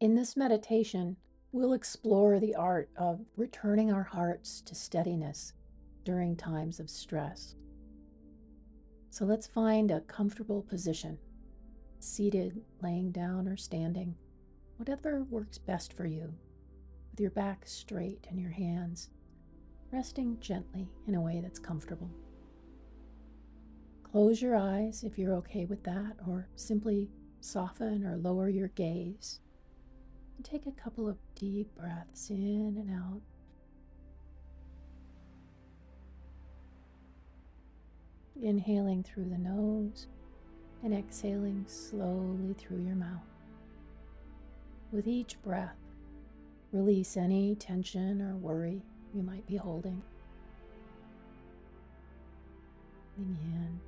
In this meditation, we'll explore the art of returning our hearts to steadiness during times of stress. So let's find a comfortable position, seated, laying down, or standing, whatever works best for you, with your back straight and your hands resting gently in a way that's comfortable. Close your eyes if you're okay with that, or simply soften or lower your gaze. And take a couple of deep breaths in and out. Inhaling through the nose and exhaling slowly through your mouth. With each breath, release any tension or worry you might be holding. In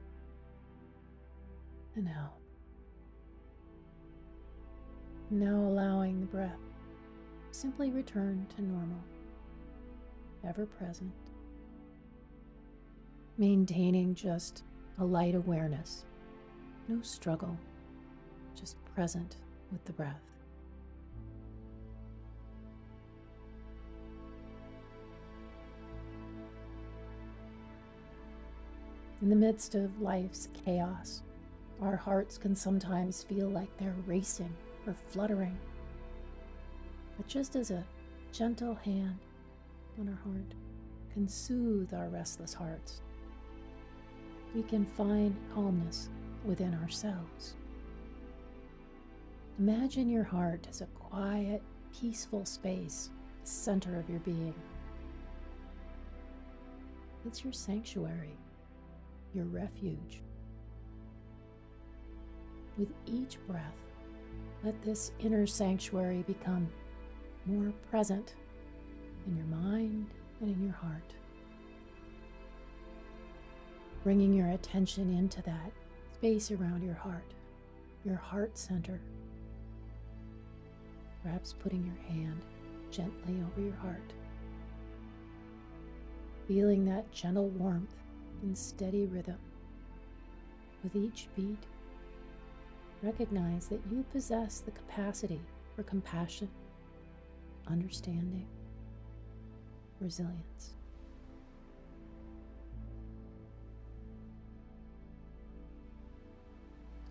and out. Now allowing the breath. Simply return to normal, ever present, maintaining just a light awareness, no struggle, just present with the breath. In the midst of life's chaos, our hearts can sometimes feel like they're racing or fluttering. But just as a gentle hand on our heart can soothe our restless hearts, we can find calmness within ourselves. Imagine your heart as a quiet, peaceful space, the center of your being. It's your sanctuary your refuge. With each breath, let this inner sanctuary become more present in your mind and in your heart. Bringing your attention into that space around your heart, your heart center. Perhaps putting your hand gently over your heart. Feeling that gentle warmth and steady rhythm. With each beat, recognize that you possess the capacity for compassion, understanding, resilience.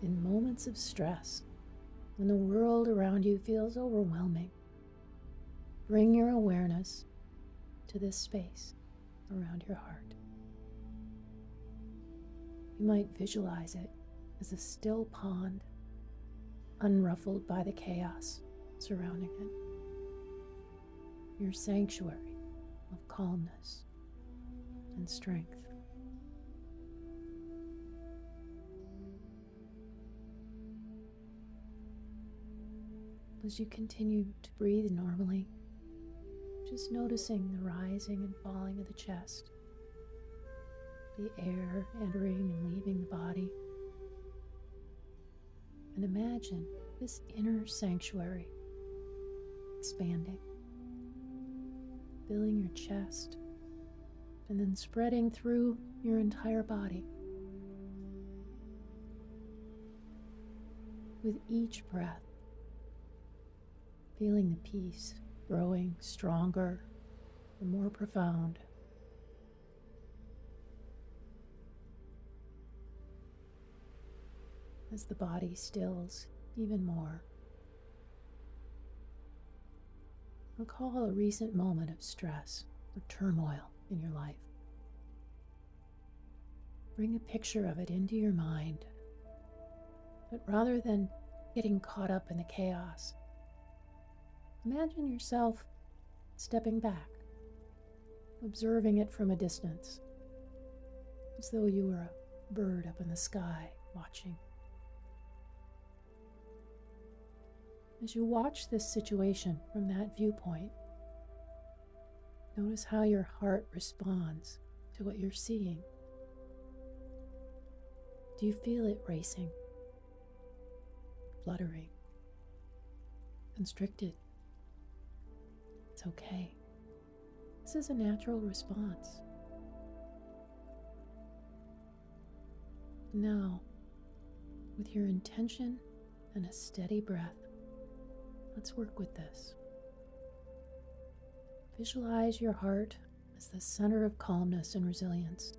In moments of stress, when the world around you feels overwhelming, bring your awareness to this space around your heart. You might visualize it as a still pond, unruffled by the chaos surrounding it. Your sanctuary of calmness and strength. As you continue to breathe normally, just noticing the rising and falling of the chest the air entering and leaving the body. And imagine this inner sanctuary expanding, filling your chest, and then spreading through your entire body. With each breath, feeling the peace growing stronger and more profound. As the body stills even more. Recall a recent moment of stress or turmoil in your life. Bring a picture of it into your mind. But rather than getting caught up in the chaos, imagine yourself stepping back, observing it from a distance, as though you were a bird up in the sky watching. As you watch this situation from that viewpoint, notice how your heart responds to what you're seeing. Do you feel it racing, fluttering, constricted? It's okay. This is a natural response. Now, with your intention and a steady breath, Let's work with this. Visualize your heart as the center of calmness and resilience,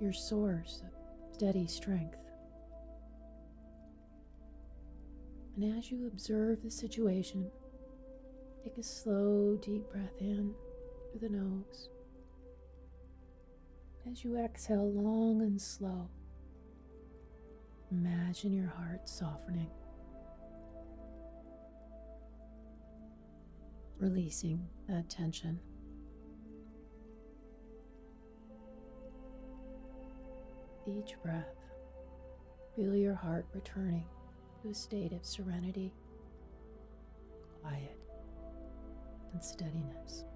your source of steady strength. And as you observe the situation, take a slow, deep breath in through the nose. As you exhale long and slow, imagine your heart softening, releasing that tension. Each breath, feel your heart returning to a state of serenity, quiet, and steadiness.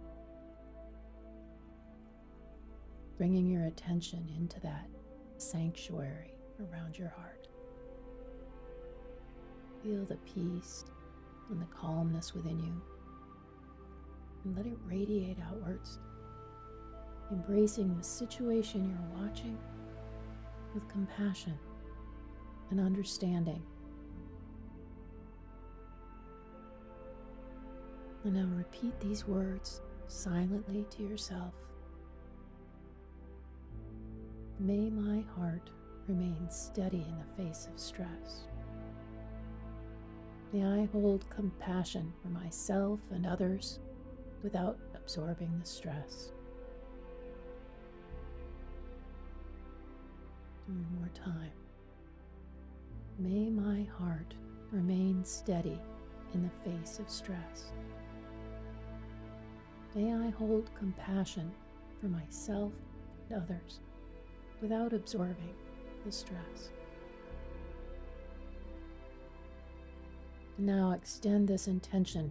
Bringing your attention into that sanctuary around your heart. Feel the peace and the calmness within you, and let it radiate outwards, embracing the situation you're watching with compassion and understanding. And now repeat these words silently to yourself. May my heart remain steady in the face of stress. May I hold compassion for myself and others without absorbing the stress. One more time. May my heart remain steady in the face of stress. May I hold compassion for myself and others without absorbing the stress. Now extend this intention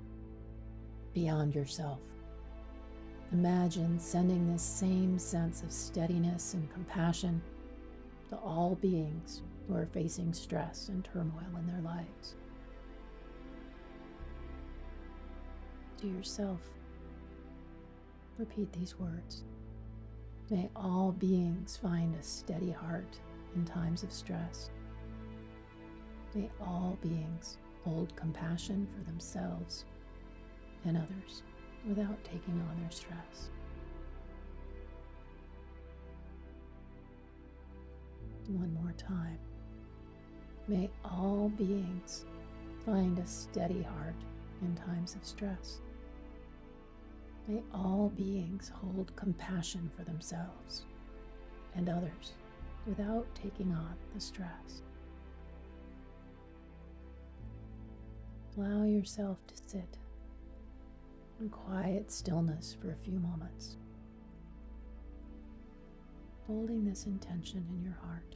beyond yourself. Imagine sending this same sense of steadiness and compassion to all beings who are facing stress and turmoil in their lives. To yourself, repeat these words. May all beings find a steady heart in times of stress. May all beings hold compassion for themselves and others without taking on their stress. One more time. May all beings find a steady heart in times of stress. May all beings hold compassion for themselves and others without taking on the stress. Allow yourself to sit in quiet stillness for a few moments, holding this intention in your heart.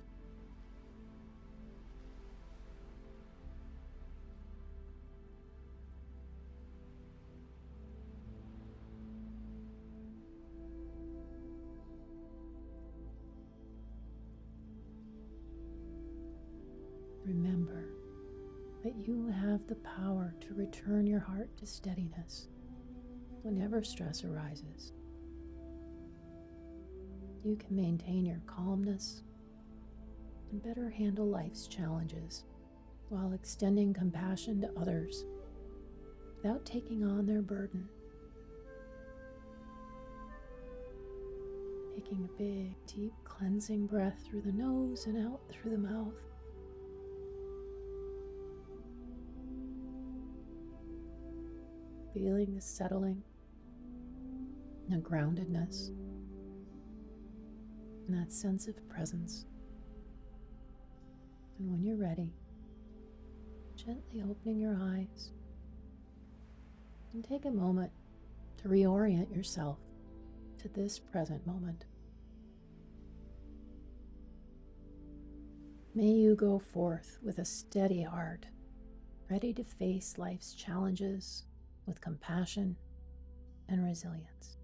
Remember that you have the power to return your heart to steadiness whenever stress arises. You can maintain your calmness and better handle life's challenges while extending compassion to others without taking on their burden. Taking a big, deep cleansing breath through the nose and out through the mouth. Feeling the settling and groundedness and that sense of presence. And when you're ready, gently opening your eyes and take a moment to reorient yourself to this present moment. May you go forth with a steady heart, ready to face life's challenges with compassion and resilience.